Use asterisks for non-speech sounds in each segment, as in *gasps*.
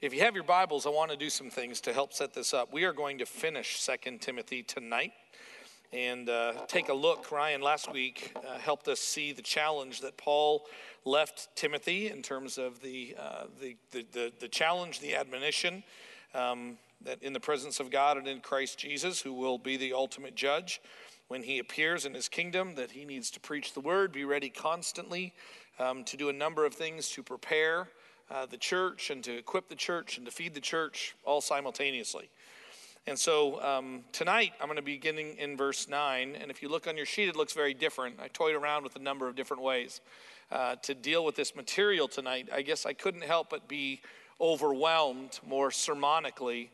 If you have your Bibles, I want to do some things to help set this up. We are going to finish Second Timothy tonight and uh, take a look. Ryan last week uh, helped us see the challenge that Paul left Timothy in terms of the, uh, the, the, the, the, challenge, the admonition um, that in the presence of God and in Christ Jesus, who will be the ultimate judge when he appears in his kingdom, that he needs to preach the word, be ready constantly um, to do a number of things to prepare uh, the church and to equip the church and to feed the church all simultaneously. And so um, tonight I'm going to be beginning in verse 9. And if you look on your sheet, it looks very different. I toyed around with a number of different ways uh, to deal with this material tonight. I guess I couldn't help but be overwhelmed more sermonically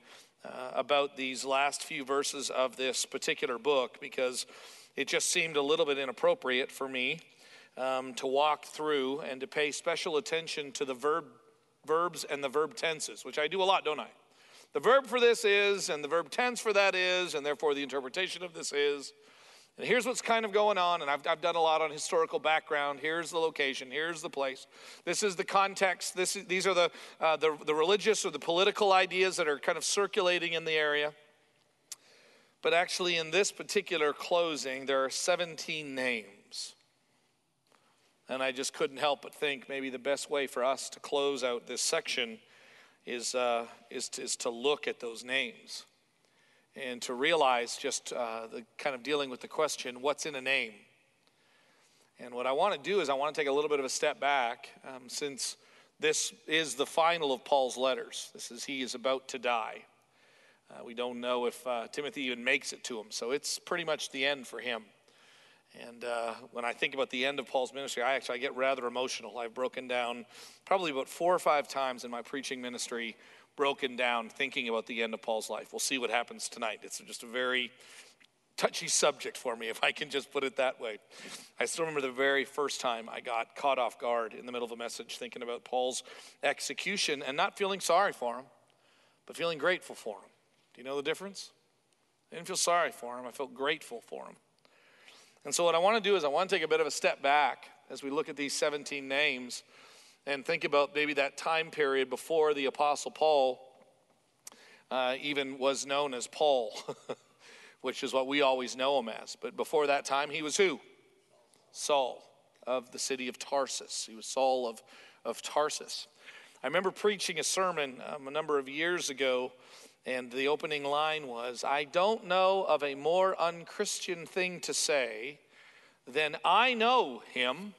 uh, about these last few verses of this particular book because it just seemed a little bit inappropriate for me um, to walk through and to pay special attention to the verb verbs and the verb tenses, which I do a lot, don't I? The verb for this is, and the verb tense for that is, and therefore the interpretation of this is. And here's what's kind of going on, and I've, I've done a lot on historical background. Here's the location, here's the place. This is the context. This is, these are the, uh, the, the religious or the political ideas that are kind of circulating in the area. But actually, in this particular closing, there are 17 names. And I just couldn't help but think maybe the best way for us to close out this section is, uh, is, to, is to look at those names and to realize just uh, the kind of dealing with the question what's in a name? And what I want to do is I want to take a little bit of a step back um, since this is the final of Paul's letters. This is he is about to die. Uh, we don't know if uh, Timothy even makes it to him, so it's pretty much the end for him. And uh, when I think about the end of Paul's ministry, I actually I get rather emotional. I've broken down probably about four or five times in my preaching ministry, broken down thinking about the end of Paul's life. We'll see what happens tonight. It's just a very touchy subject for me, *laughs* if I can just put it that way. I still remember the very first time I got caught off guard in the middle of a message thinking about Paul's execution and not feeling sorry for him, but feeling grateful for him. Do you know the difference? I didn't feel sorry for him, I felt grateful for him. And so, what I want to do is, I want to take a bit of a step back as we look at these 17 names and think about maybe that time period before the Apostle Paul uh, even was known as Paul, *laughs* which is what we always know him as. But before that time, he was who? Saul of the city of Tarsus. He was Saul of, of Tarsus. I remember preaching a sermon um, a number of years ago and the opening line was I don't know of a more unchristian thing to say than I know him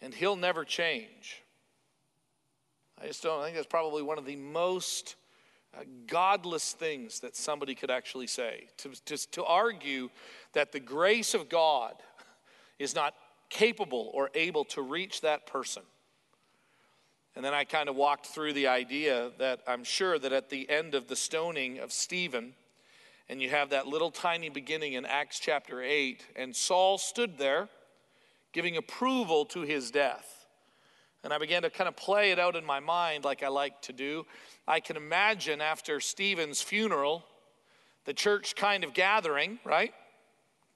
and he'll never change. I just don't I think that's probably one of the most uh, godless things that somebody could actually say. To, just to argue that the grace of God is not capable or able to reach that person and then I kind of walked through the idea that I'm sure that at the end of the stoning of Stephen, and you have that little tiny beginning in Acts chapter 8, and Saul stood there giving approval to his death. And I began to kind of play it out in my mind like I like to do. I can imagine after Stephen's funeral, the church kind of gathering, right?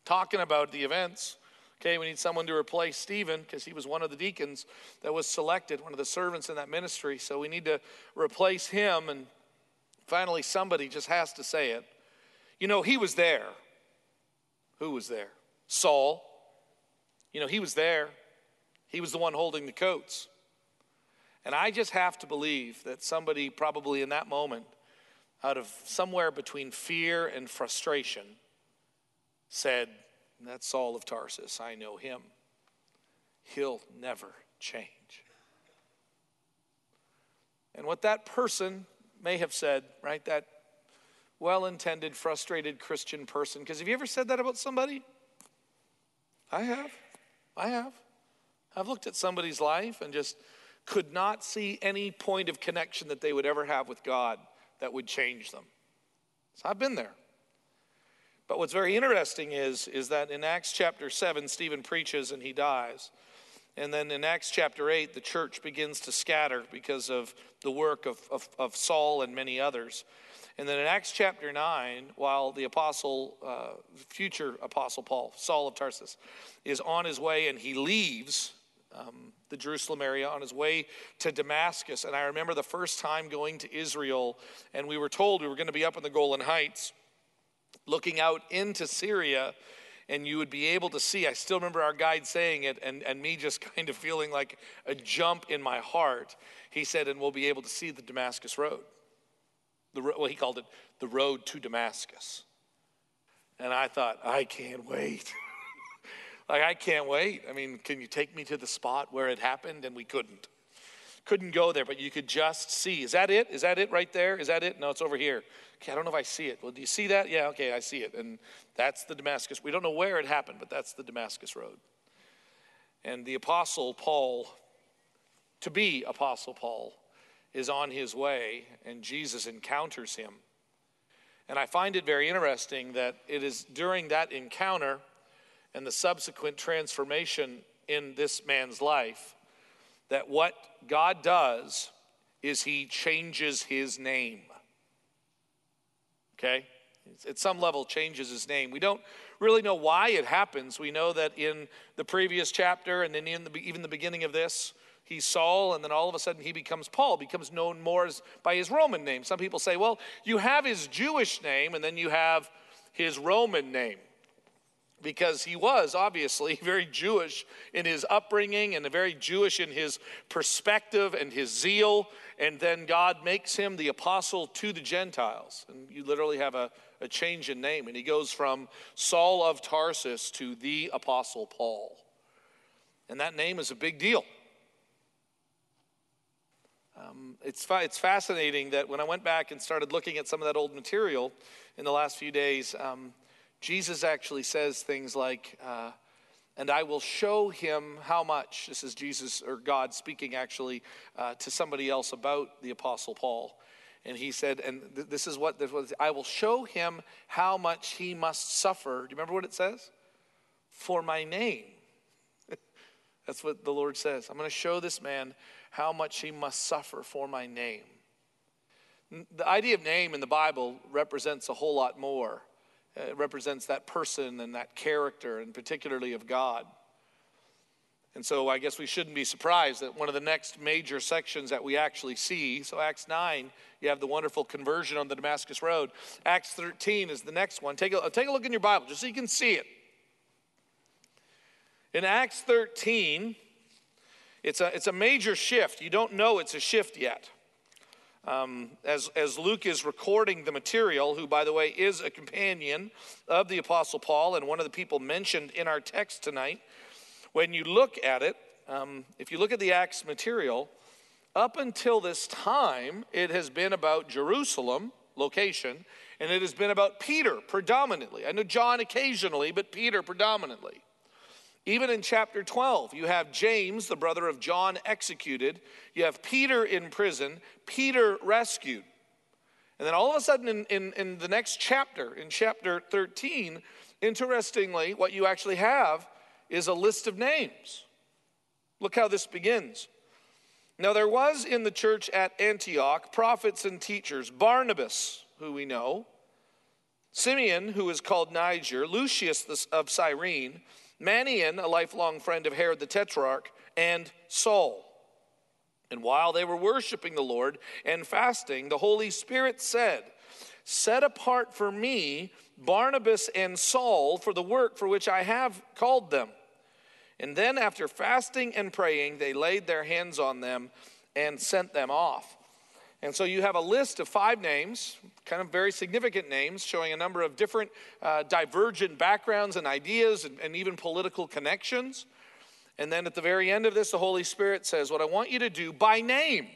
Talking about the events. Okay, we need someone to replace Stephen because he was one of the deacons that was selected, one of the servants in that ministry. So we need to replace him. And finally, somebody just has to say it. You know, he was there. Who was there? Saul. You know, he was there. He was the one holding the coats. And I just have to believe that somebody, probably in that moment, out of somewhere between fear and frustration, said, that's Saul of Tarsus. I know him. He'll never change. And what that person may have said, right, that well intended, frustrated Christian person, because have you ever said that about somebody? I have. I have. I've looked at somebody's life and just could not see any point of connection that they would ever have with God that would change them. So I've been there. But what's very interesting is, is that in Acts chapter 7, Stephen preaches and he dies. And then in Acts chapter 8, the church begins to scatter because of the work of, of, of Saul and many others. And then in Acts chapter 9, while the apostle, uh, future apostle Paul, Saul of Tarsus, is on his way and he leaves um, the Jerusalem area, on his way to Damascus. And I remember the first time going to Israel, and we were told we were going to be up in the Golan Heights, looking out into Syria, and you would be able to see. I still remember our guide saying it, and, and me just *laughs* kind of feeling like a jump in my heart. He said, and we'll be able to see the Damascus Road. The, well, he called it the road to Damascus. And I thought, I can't wait. *laughs* like, I can't wait. I mean, can you take me to the spot where it happened? And we couldn't. Couldn't go there, but you could just see. Is that it? Is that it right there? Is that it? No, it's over here. Okay, I don't know if I see it. Well, do you see that? Yeah, okay, I see it. And that's the Damascus. We don't know where it happened, but that's the Damascus Road. And the Apostle Paul, to be Apostle Paul, is on his way, and Jesus encounters him. And I find it very interesting that it is during that encounter and the subsequent transformation in this man's life that what God does is he changes his name. Okay? At some level, changes his name. We don't really know why it happens. We know that in the previous chapter and then in the, even the beginning of this, he's Saul, and then all of a sudden he becomes Paul, becomes known more as, by his Roman name. Some people say, well, you have his Jewish name, and then you have his Roman name. Because he was obviously *laughs* very Jewish in his upbringing and very Jewish in his perspective and his zeal. And then God makes him the apostle to the Gentiles. And you literally have a, a change in name. And he goes from Saul of Tarsus to the apostle Paul. And that name is a big deal. Um, it's, it's fascinating that when I went back and started looking at some of that old material in the last few days, um, Jesus actually says things like, uh, and I will show him how much. This is Jesus or God speaking actually uh, to somebody else about the Apostle Paul. And he said, and th- this is what this was I will show him how much he must suffer. Do you remember what it says? For my name. *laughs* That's what the Lord says. I'm going to show this man how much he must suffer for my name. The idea of name in the Bible represents a whole lot more. It represents that person and that character, and particularly of God. And so I guess we shouldn't be surprised that one of the next major sections that we actually see, so Acts 9, you have the wonderful conversion on the Damascus Road. Acts 13 is the next one. Take a, uh, take a look in your Bible just so you can see it. In Acts 13, it's a, it's a major shift. You don't know it's a shift yet. Um, as, as Luke is recording the material, who, by the way, is a companion of the Apostle Paul and one of the people mentioned in our text tonight, when you look at it, um, if you look at the Acts material, up until this time, it has been about Jerusalem, location, and it has been about Peter predominantly. I know John occasionally, but Peter predominantly. Even in chapter 12, you have James, the brother of John, executed. You have Peter in prison, Peter rescued. And then all of a sudden, in, in, in, the next chapter, in chapter 13, interestingly, what you actually have is a list of names. Look how this begins. Now, there was in the church at Antioch prophets and teachers Barnabas, who we know, Simeon, who is called Niger, Lucius of Cyrene Manaen, a lifelong friend of Herod the Tetrarch, and Saul. And while they were worshiping the Lord and fasting, the Holy Spirit said, Set apart for me Barnabas and Saul for the work for which I have called them. And then, after fasting and praying, they laid their hands on them and sent them off. And so you have a list of five names, kind of very significant names, showing a number of different uh, divergent backgrounds and ideas and, and even political connections. And then at the very end of this, the Holy Spirit says, What I want you to do by name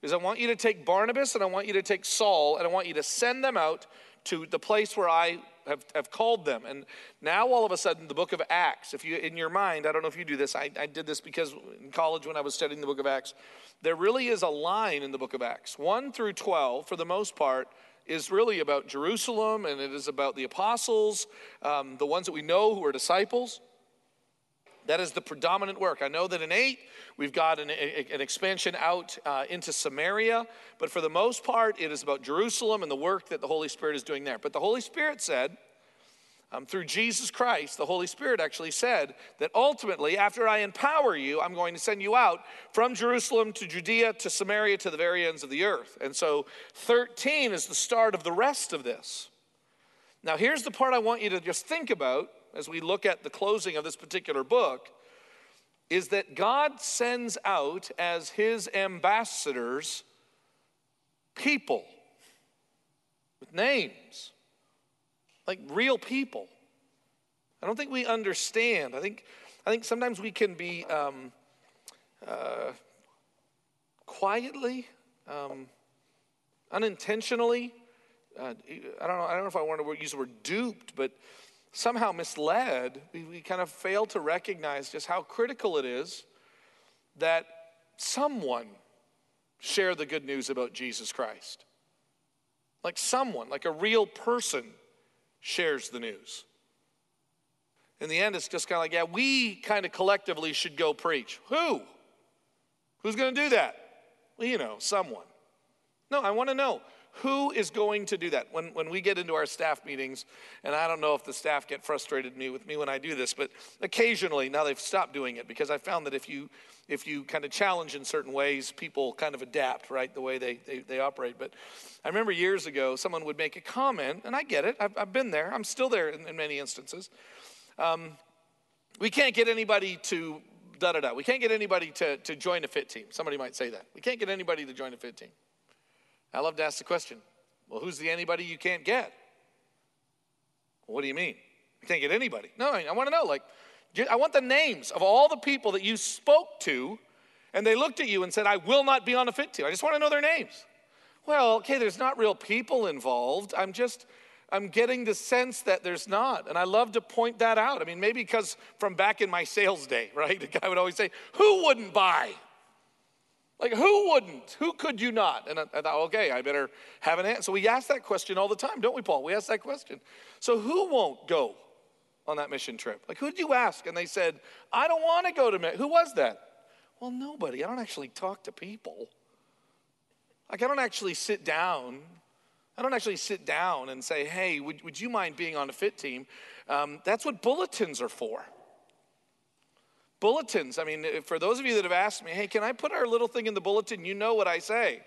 is I want you to take Barnabas and I want you to take Saul and I want you to send them out to the place where I have, have called them. And now all of a sudden, the book of Acts, if you, in your mind, I don't know if you do this, I, I did this because in college when I was studying the book of Acts, there really is a line in the book of Acts. 1 through 12, for the most part, is really about Jerusalem and it is about the apostles, um, the ones that we know who are disciples. That is the predominant work. I know that in 8, we've got an, an expansion out uh, into Samaria, but for the most part, it is about Jerusalem and the work that the Holy Spirit is doing there. But the Holy Spirit said, um, through Jesus Christ, the Holy Spirit actually said that ultimately, after I empower you, I'm going to send you out from Jerusalem to Judea to Samaria to the very ends of the earth. And so 13 is the start of the rest of this. Now, here's the part I want you to just think about as we look at the closing of this particular book is that God sends out as his ambassadors people with names like real people. I don't think we understand. I think, I think sometimes we can be um, uh, quietly, um, unintentionally. Uh, I don't know. I don't know if I want to use the word duped, but somehow misled. We, we kind of fail to recognize just how critical it is that someone share the good news about Jesus Christ. Like someone, like a real person shares the news. In the end, it's just kind of like, yeah, we kind of collectively should go preach. Who? Who's going to do that? Well, you know, someone. No, I want to know who is going to do that? When, when we get into our staff meetings, and I don't know if the staff get frustrated me with me when I do this, but occasionally, now they've stopped doing it because I found that if you if you kind of challenge in certain ways, people kind of adapt, right, the way they, they, they operate. But I remember years ago, someone would make a comment, and I get it, I've, I've been there, I'm still there in, in many instances. Um, we can't get anybody to da da da. We can't get anybody to, to join a fit team. Somebody might say that. We can't get anybody to join a fit team. I love to ask the question well, who's the anybody you can't get? what do you mean? You can't get anybody. No, I want to know, like, I want the names of all the people that you spoke to and they looked at you and said, I will not be on a fit team. I just want to know their names. Well, okay, there's not real people involved. I'm just, I'm getting the sense that there's not. And I love to point that out. I mean, maybe because from back in my sales day, *laughs* right? The guy would always say, Who wouldn't buy? Like, who wouldn't? Who could you not? And I, I thought, okay, I better have an answer. So we ask that question all the time, don't we, Paul? We ask that question. So who won't go on that mission trip? Like, who did you ask? And they said, I don't want to go to, who was that? Well, nobody. I don't actually talk to people. Like, I don't actually sit down. I don't actually sit down and say, hey, would, would you mind being on a fit team? Um, that's what bulletins are for bulletins. I mean, for those of you that have asked me, hey, can I put our little thing in the bulletin? You know what I say.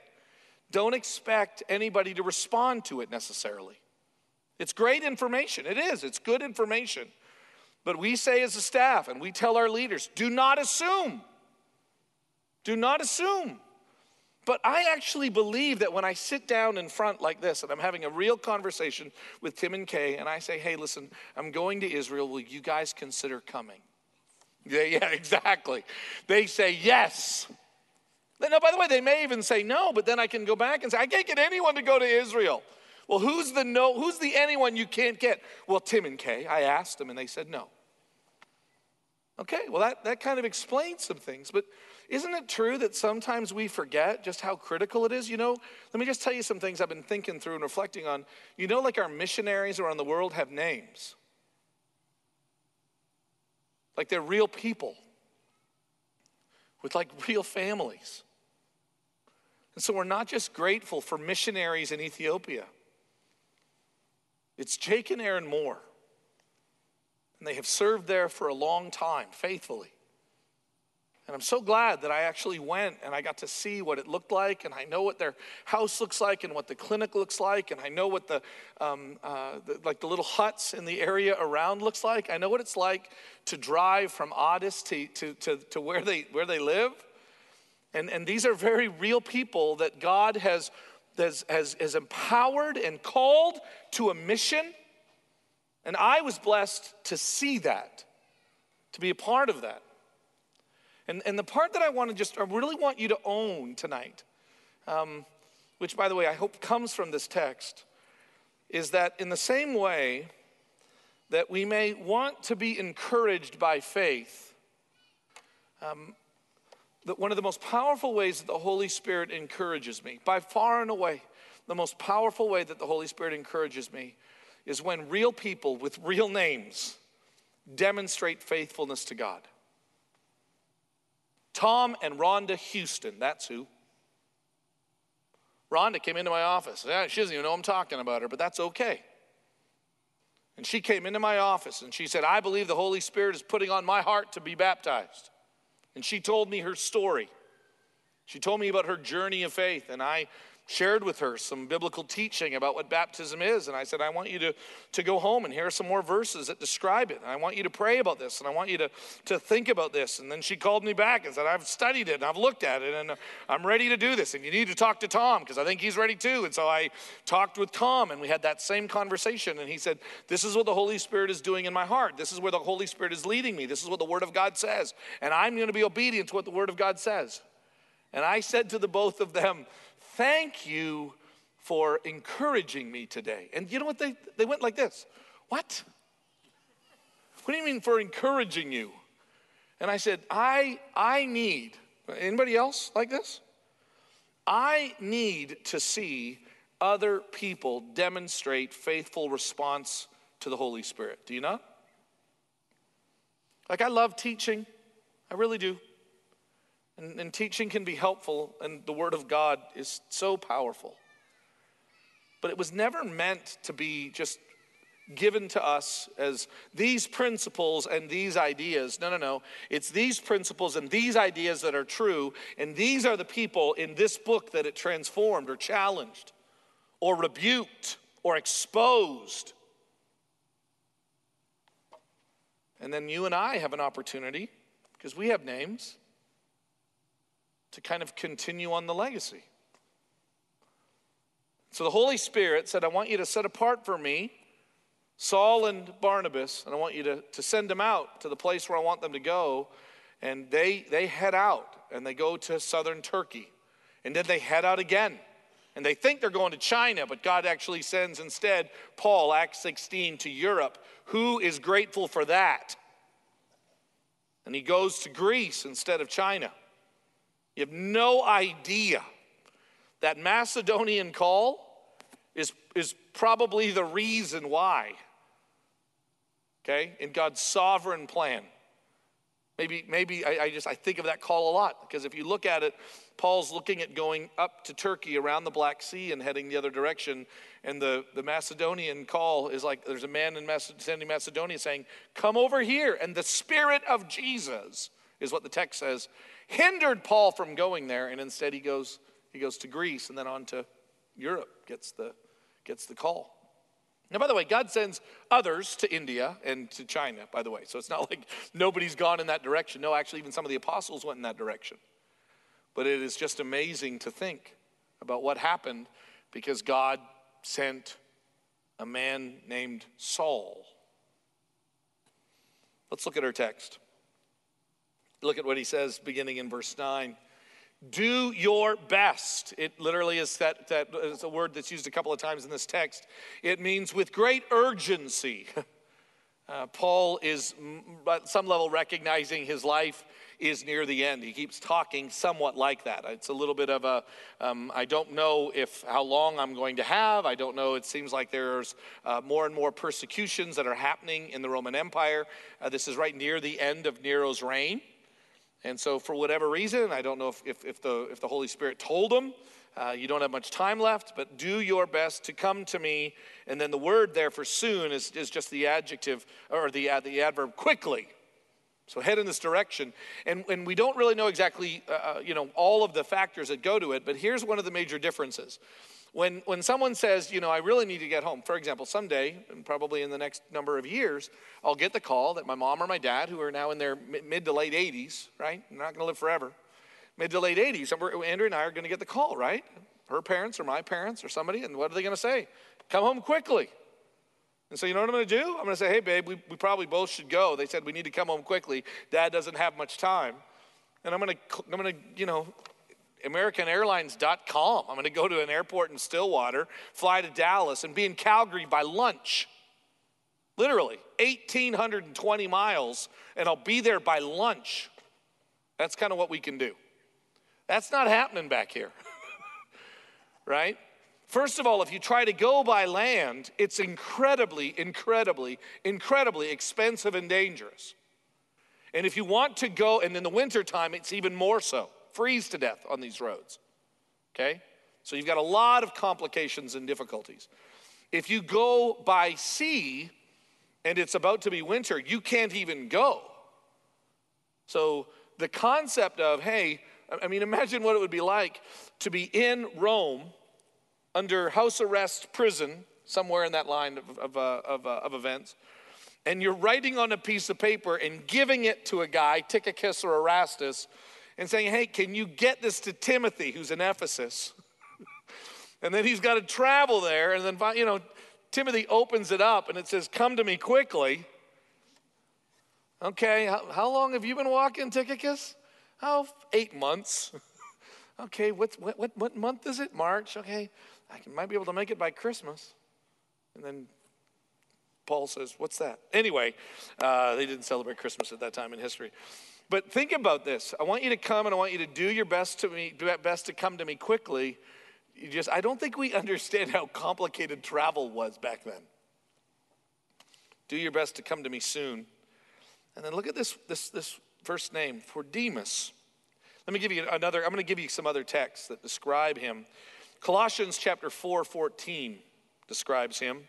Don't expect anybody to respond to it necessarily. It's great information. It is, it's good information. But we say as a staff, and we tell our leaders, do not assume. Do not assume. But I actually believe that when I sit down in front like this and I'm having a real conversation with Tim and Kay, and I say, hey, listen, I'm going to Israel. Will you guys consider coming? Yeah, yeah, *laughs* exactly. They say yes. Now, by the way, they may even say no, but then I can go back and say, I can't get anyone to go to Israel. Well, who's the no? Who's the anyone you can't get? Well, Tim and Kay. I asked them and they said no. Okay, well, that, that kind of explains some things. But isn't it true that sometimes we forget just how critical it is? You know, let me just tell you some things I've been thinking through and reflecting on. You know, like our missionaries around the world have names. Like they're real people with like real families. And so we're not just grateful for missionaries in Ethiopia, it's Jake and Erin Moore. And they have served there for a long time, faithfully. And I'm so glad that I actually went and I got to see what it looked like, and I know what their house looks like, and what the clinic looks like, and I know what the, um, uh, the, like the little huts in the area around looks like. I know what it's like to drive from Addis to, to, to, to where, they, where they live. And, and these are very real people that God has, has, has, has empowered and called to a mission. And I was blessed to see that, to be a part of that. And, and the part that I want to just, I really want you to own tonight, um, which by the way, I hope comes from this text, is that in the same way that we may want to be encouraged by faith, um, that one of the most powerful ways that the Holy Spirit encourages me, by far and away, the most powerful way that the Holy Spirit encourages me is when real people with real names demonstrate faithfulness to God. Tom and Rhonda Houston, that's who. Rhonda came into my office. She doesn't even know I'm talking about her, but that's okay. And she came into my office and she said, I believe the Holy Spirit is putting on my heart to be baptized. And she told me her story. She told me about her journey of faith, and I shared with her some biblical teaching about what baptism is. And I said, I want you to, to go home and hear some more verses that describe it. And I want you to pray about this and I want you to, to think about this. And then she called me back and said, I've studied it and I've looked at it and I'm ready to do this. And you need to talk to Tom because I think he's ready too. And so I talked with Tom and we had that same conversation. And he said, This is what the Holy Spirit is doing in my heart. This is where the Holy Spirit is leading me. This is what the Word of God says. And I'm going to be obedient to what the Word of God says. And I said to the both of them, Thank you for encouraging me today. And you know what? They, they went like this What? What do you mean for encouraging you? And I said, I, I need, anybody else like this? I need to see other people demonstrate faithful response to the Holy Spirit. Do you not? Like, I love teaching, I really do. And, and teaching can be helpful, and the Word of God is so powerful. But it was never meant to be just given to us as these principles and these ideas. No, no, no. It's these principles and these ideas that are true, and these are the people in this book that it transformed or challenged or rebuked or exposed. And then you and I have an opportunity, because we have names, to kind of continue on the legacy. So the Holy Spirit said, I want you to set apart for me Saul and Barnabas, and I want you to, to send them out to the place where I want them to go. And they, they head out and they go to southern Turkey. And then they head out again. And they think they're going to China, but God actually sends instead Paul, Acts 16, to Europe. Who is grateful for that? And he goes to Greece instead of China. You have no idea that Macedonian call is, is probably the reason why. Okay? In God's sovereign plan. Maybe, maybe I, I, just I think of that call a lot because if you look at it, Paul's looking at going up to Turkey around the Black Sea and heading the other direction. And the, the Macedonian call is like there's a man in Macedonia saying, Come over here. And the Spirit of Jesus is what the text says hindered Paul from going there, and instead he goes, he goes to Greece and then on to Europe, gets the, gets the call. Now, by the way, God sends others to India and to China, by the way. So it's not like nobody's gone in that direction. No, actually, even some of the apostles went in that direction. But it is just amazing to think about what happened because God sent a man named Saul. Let's look at our text. Look at what he says beginning in verse 9. Do your best. It literally is that, that is a word that's used a couple of times in this text. It means with great urgency. *laughs* Uh, Paul is, at some level, recognizing his life is near the end. He keeps talking somewhat like that. It's a little bit of a. Um, I don't know if how long I'm going to have. I don't know. It seems like there's uh, more and more persecutions that are happening in the Roman Empire. Uh, this is right near the end of Nero's reign. And so, for whatever reason, I don't know if, if, if the, if the Holy Spirit told him, uh, you don't have much time left, but do your best to come to me. And then the word there for soon is, is just the adjective or the, uh, the adverb quickly. So head in this direction. And, and we don't really know exactly, uh, uh you know, all of the factors that go to it, but here's one of the major differences. When, when someone says, you know, I really need to get home, for example, someday, and probably in the next number of years, I'll get the call that my mom or my dad, who are now in their mid to late 80s, right? They're not going to live forever. Mid to late 80s, Andrew and I are going to get the call, right? Her parents or my parents or somebody, and what are they going to say? Come home quickly. And so, you know what I'm going to do? I'm going to say, hey, babe, we, we probably both should go. They said we need to come home quickly. Dad doesn't have much time. And I'm going to, I'm going to, you know, AmericanAirlines.com. I'm going to go to an airport in Stillwater, fly to Dallas, and be in Calgary by lunch. Literally, 1,820 miles, and I'll be there by lunch. That's kind of what we can do. That's not happening back here, *laughs* right? First of all, if you try to go by land, it's incredibly, incredibly, incredibly expensive and dangerous. And if you want to go, and in the wintertime, it's even more so freeze to death on these roads. Okay? So you've got a lot of complications and difficulties. If you go by sea, and it's about to be winter, you can't even go. So the concept of, hey, I mean, imagine what it would be like to be in Rome under house arrest prison, somewhere in that line of, of, uh, of, uh, of events, and you're writing on a piece of paper and giving it to a guy, Tychicus or Erastus, and saying, hey, can you get this to Timothy, who's in Ephesus? *laughs* and then he's got to travel there, and then, you know, Timothy opens it up and it says, Come to me quickly. Okay, how, how long have you been walking, Tychicus? Oh, eight months. *laughs* okay, what, what, what month is it? March. Okay, I can, might be able to make it by Christmas. And then Paul says, What's that? Anyway, uh, they didn't celebrate Christmas at that time in history. But think about this. I want you to come and I want you to do your best to me, do best to come to me quickly you just, I don't think we *laughs* understand how complicated travel was back then. Do your best to come to me soon. And then look at this, this, this first name for Demas. Let me give you another, I'm going to give you some other texts that describe him. Colossians chapter 4, 14 describes him,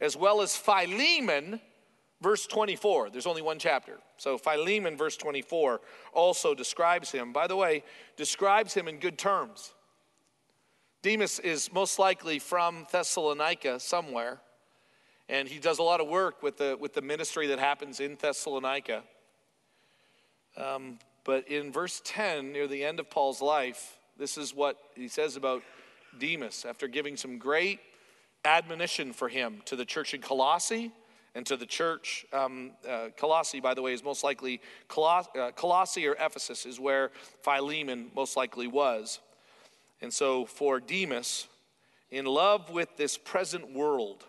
as well as Philemon, verse 24. There's only one chapter. So Philemon, verse 24, also describes him. By the way, describes him in good terms. Demas is most likely from Thessalonica somewhere, and he does a lot of work with the, with the ministry that happens in Thessalonica. Um, but in verse 10, near the end of Paul's life, this is what he says about Demas after giving some great admonition for him to the church in Colossae and to the church. Um, uh, Colossae, by the way, is most likely Coloss- uh, Colossae or Ephesus, is where Philemon most likely was. And so for Demas, in love with this present world,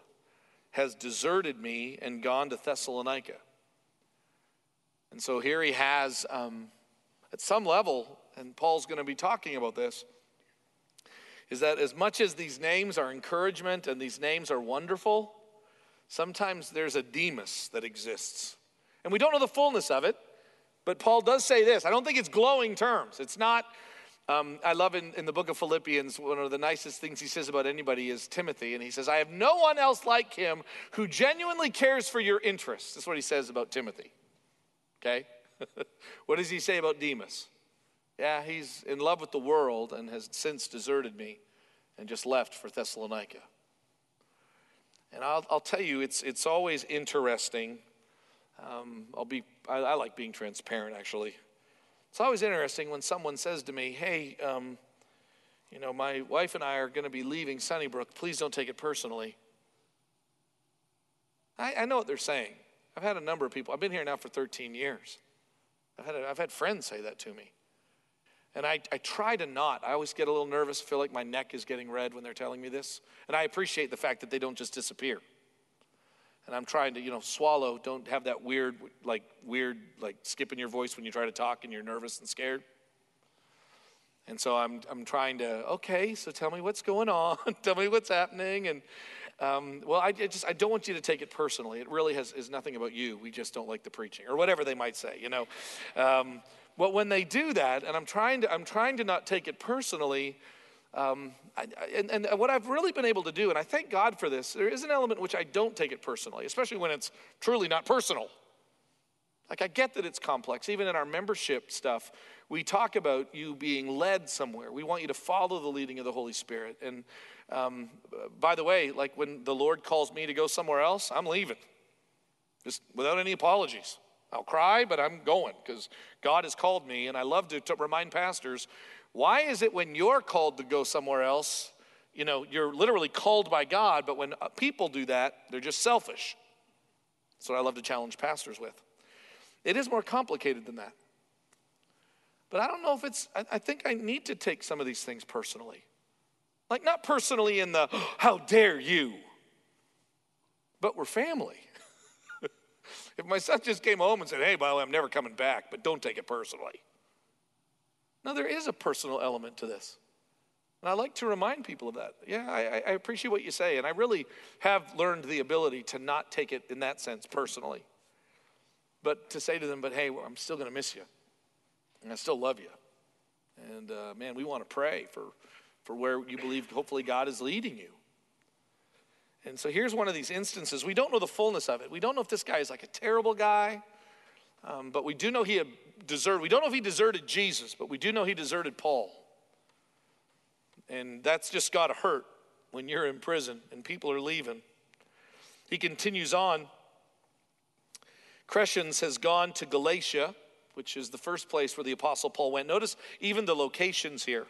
has deserted me and gone to Thessalonica. And so here he has, um, at some level, and Paul's going to be talking about this, is that as much as these names are encouragement and these names are wonderful, sometimes there's a Demas that exists. And we don't know the fullness of it, but Paul does say this. I don't think it's glowing terms. It's not um, I love in, in the book of Philippians, one of the nicest things he says about anybody is Timothy. And he says, I have no one else like him who genuinely cares for your interests. That's what he says about Timothy. Okay? *laughs* what does he say about Demas? Yeah, he's in love with the world and has since deserted me and just left for Thessalonica. And I'll, I'll tell you, it's, it's always interesting. Um, I'll be, I, I like being transparent, actually. It's always interesting when someone says to me, hey, um, you know, my wife and I are going to be leaving Sunnybrook. Please don't take it personally. I, I, know what they're saying. I've had a number of people, I've been here now for 13 years. I've had, a, I've had friends say that to me. And I, I try to not. I always get a little nervous, feel like my neck is getting red when they're telling me this. And I appreciate the fact that they don't just disappear and I'm trying to, you know, swallow. Don't have that weird, like, weird, like, skip in your voice when you try to talk and you're nervous and scared. And so I'm, I'm trying to, okay, so tell me what's going on. *laughs* tell me what's happening. And, um, well, I, I, just, I don't want you to take it personally. It really has, is nothing about you. We just don't like the preaching or whatever they might say, you know. Um, but when they do that, and I'm trying to, I'm trying to not take it personally, um, I, and, and what I've really been able to do, and I thank God for this, there is an element which I don't take it personally, especially when it's truly not personal. Like, I get that it's complex. Even in our membership stuff, we talk about you being led somewhere. We want you to follow the leading of the Holy Spirit. And um, by the way, like when the Lord calls me to go somewhere else, I'm leaving, just without any apologies. I'll cry, but I'm going because God has called me. And I love to, to remind pastors why is it when you're called to go somewhere else, you know, you're literally called by God, but when uh, people do that, they're just selfish? That's what I love to challenge pastors with. It is more complicated than that. But I don't know if it's, I, I think I need to take some of these things personally. Like, not personally in the, oh, *gasps* how dare you, but we're family. If my son just came home and said, hey, by the way, I'm never coming back, but don't take it personally. No, there is a personal element to this. And I like to remind people of that. Yeah, I, I, appreciate what you say. And I really have learned the ability to not take it in that sense personally. But to say to them, but hey, I'm still going to miss you. And I still love you. And uh, man, we want to pray for, for where you believe hopefully God is leading you. And so here's one of these instances. We don't know the fullness of it. We don't know if this guy is like a terrible guy, um, but we do know he deserted. We don't know if he deserted Jesus, but we do know he deserted Paul. And that's just got to hurt when you're in prison and people are leaving. He continues on. Crescens has gone to Galatia, which is the first place where the Apostle Paul went. Notice even the locations here.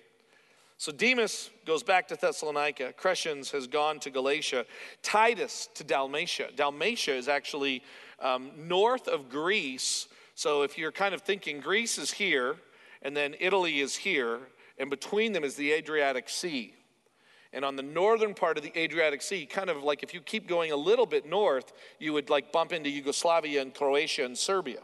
So Demas goes back to Thessalonica. Crescens has gone to Galatia. Titus to Dalmatia. Dalmatia is actually um, north of Greece. So if you're kind of thinking Greece is here, and then Italy is here, and between them is the Adriatic Sea. And on the northern part of the Adriatic Sea, kind of like if you keep going a little bit north, you would like bump into Yugoslavia and Croatia and Serbia.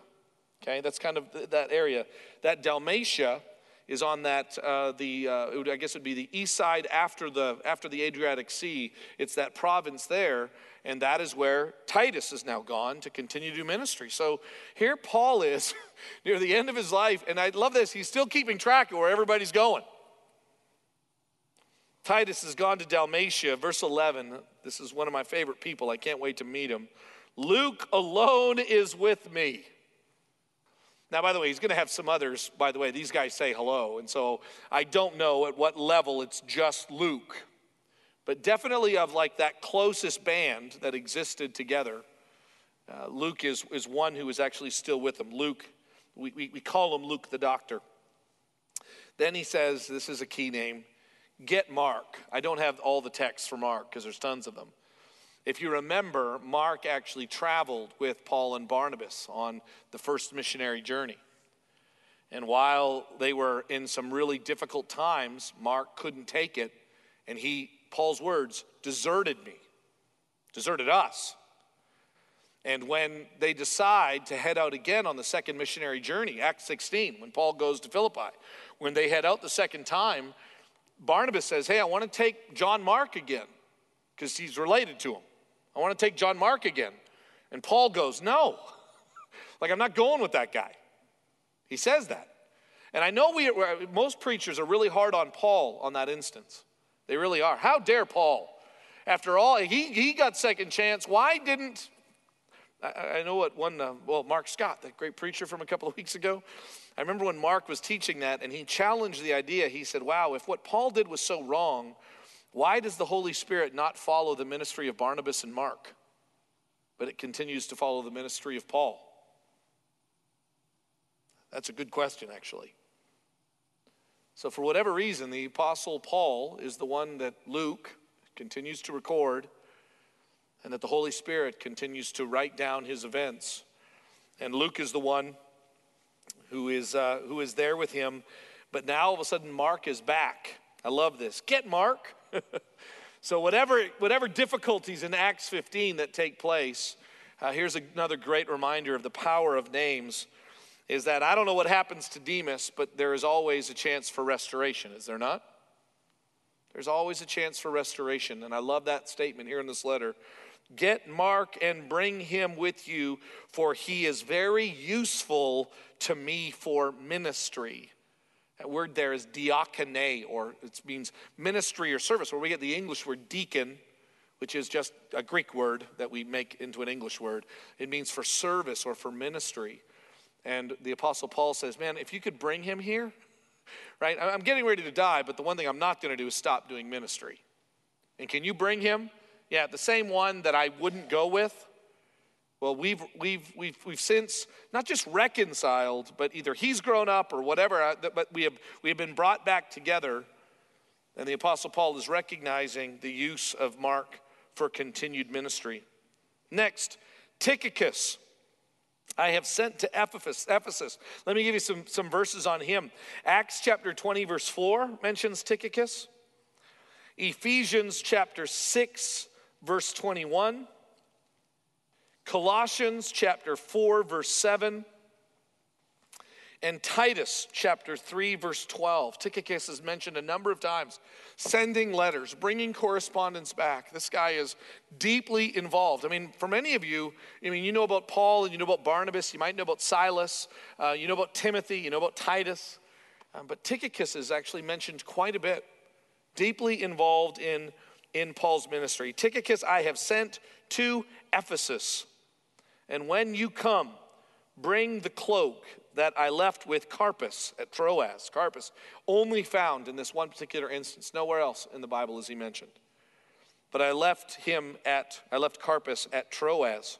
Okay, that's kind of that area. That Dalmatia is on that uh, the uh, would, I guess it would be the east side after the after the Adriatic Sea. It's that province there, and that is where Titus is now gone to continue to do ministry. So here Paul is *laughs* near the end of his life, and I love this. He's still keeping track of where everybody's going. Titus has gone to Dalmatia, verse 11. This is one of my favorite people. I can't wait to meet him. Luke alone is with me. Now, by the way, he's going to have some others. By the way, these guys say hello. And so I don't know at what level it's just Luke, but definitely of like that closest band that existed together. Uh, Luke is, is one who is actually still with them. Luke, we, we, we call him Luke the doctor. Then he says, this is a key name get Mark. I don't have all the texts for Mark because there's tons of them. If you remember, Mark actually traveled with Paul and Barnabas on the first missionary journey. And while they were in some really difficult times, Mark couldn't take it, and he, Paul's words, deserted me, deserted us. And when they decide to head out again on the second missionary journey, Acts 16, when Paul goes to Philippi, when they head out the second time, Barnabas says, Hey, I want to take John Mark again because he's related to him. I want to take John Mark again. And Paul goes, No. *laughs* like, I'm not going with that guy. He says that. And I know we, most preachers are really hard on Paul on that instance. They really are. How dare Paul? After all, he, he got second chance. Why didn't, I, I know what one, uh, well, Mark Scott, that great preacher from a couple of weeks ago, I remember when Mark was teaching that and he challenged the idea. He said, Wow, if what Paul did was so wrong, why does the Holy Spirit not follow the ministry of Barnabas and Mark, but it continues to follow the ministry of Paul? That's a good question, actually. So, for whatever reason, the Apostle Paul is the one that Luke continues to record, and that the Holy Spirit continues to write down his events. And Luke is the one who is, uh, who is there with him. But now all of a sudden, Mark is back. I love this. Get Mark. *laughs* so, whatever, whatever difficulties in Acts 15 that take place, uh, here's another great reminder of the power of names is that I don't know what happens to Demas, but there is always a chance for restoration, is there not? There's always a chance for restoration. And I love that statement here in this letter. Get Mark and bring him with you, for he is very useful to me for ministry. That word there is diakone, or it means ministry or service, where we get the English word deacon, which is just a Greek word that we make into an English word. It means for service or for ministry. And the Apostle Paul says, Man, if you could bring him here, right? I'm getting ready to die, but the one thing I'm not going to do is stop doing ministry. And can you bring him? Yeah, the same one that I wouldn't go with. Well, we've, we've, we've, we've since not just reconciled, but either he's grown up or whatever, uh, but we have, we have been brought back together. And the Apostle Paul is recognizing the use of Mark for continued ministry. Next, Tychicus. I have sent to Ephesus. Ephesus. Let me give you some, some verses on him. Acts chapter 20, verse 4 mentions Tychicus. Ephesians chapter 6, verse 21. Colossians chapter 4, verse 7, and Titus chapter 3, verse 12. Tychicus is mentioned a number of times, sending letters, bringing correspondence back. This guy is deeply involved. I mean, for many of you, I mean, you know about Paul and you know about Barnabas, you might know about Silas, uh, you know about Timothy, you know about Titus, um, but Tychicus is actually mentioned quite a bit, deeply involved in in Paul's ministry. Tychicus I have sent to Ephesus. And when you come, bring the cloak that I left with Carpus at Troas. Carpus, only found in this one particular instance. Nowhere else in the Bible is he mentioned. But I left him at, I left Carpus at Troas.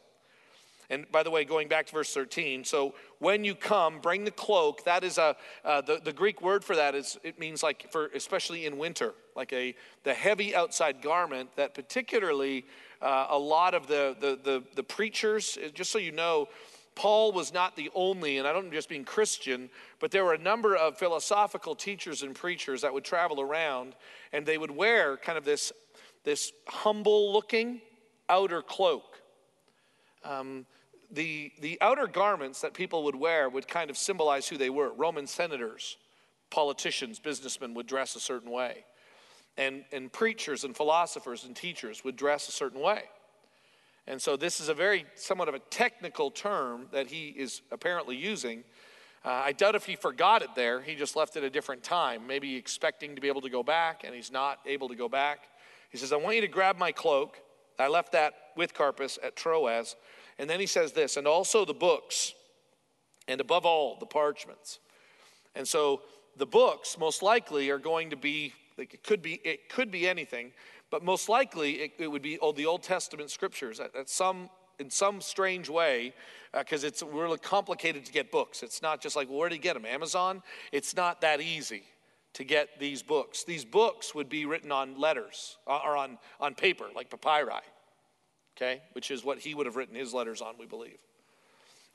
And by the way, going back to verse 13, so when you come, bring the cloak. That is a, uh, the, the Greek word for that is, it means like for, especially in winter, like a, the heavy outside garment that particularly uh, a lot of the, the, the, the preachers, just so you know, Paul was not the only, and I don't just mean Christian, but there were a number of philosophical teachers and preachers that would travel around and they would wear kind of this, this humble looking outer cloak. Um, the, the outer garments that people would wear would kind of symbolize who they were. Roman senators, politicians, businessmen would dress a certain way. And, and preachers and philosophers and teachers would dress a certain way. And so this is a very somewhat of a technical term that he is apparently using. Uh, I doubt if he forgot it there. He just left it a different time, maybe expecting to be able to go back, and he's not able to go back. He says, I want you to grab my cloak. I left that with Carpus at Troas. And then he says this, and also the books, and above all, the parchments. And so the books most likely are going to be, it could be, it could be anything, but most likely it, it would be oh, the Old Testament scriptures at, at some, in some strange way, because uh, it's really complicated to get books. It's not just like, well, where do you get them? Amazon? It's not that easy to get these books. These books would be written on letters uh, or on, on paper, like papyri okay, which is what he would have written his letters on, we believe.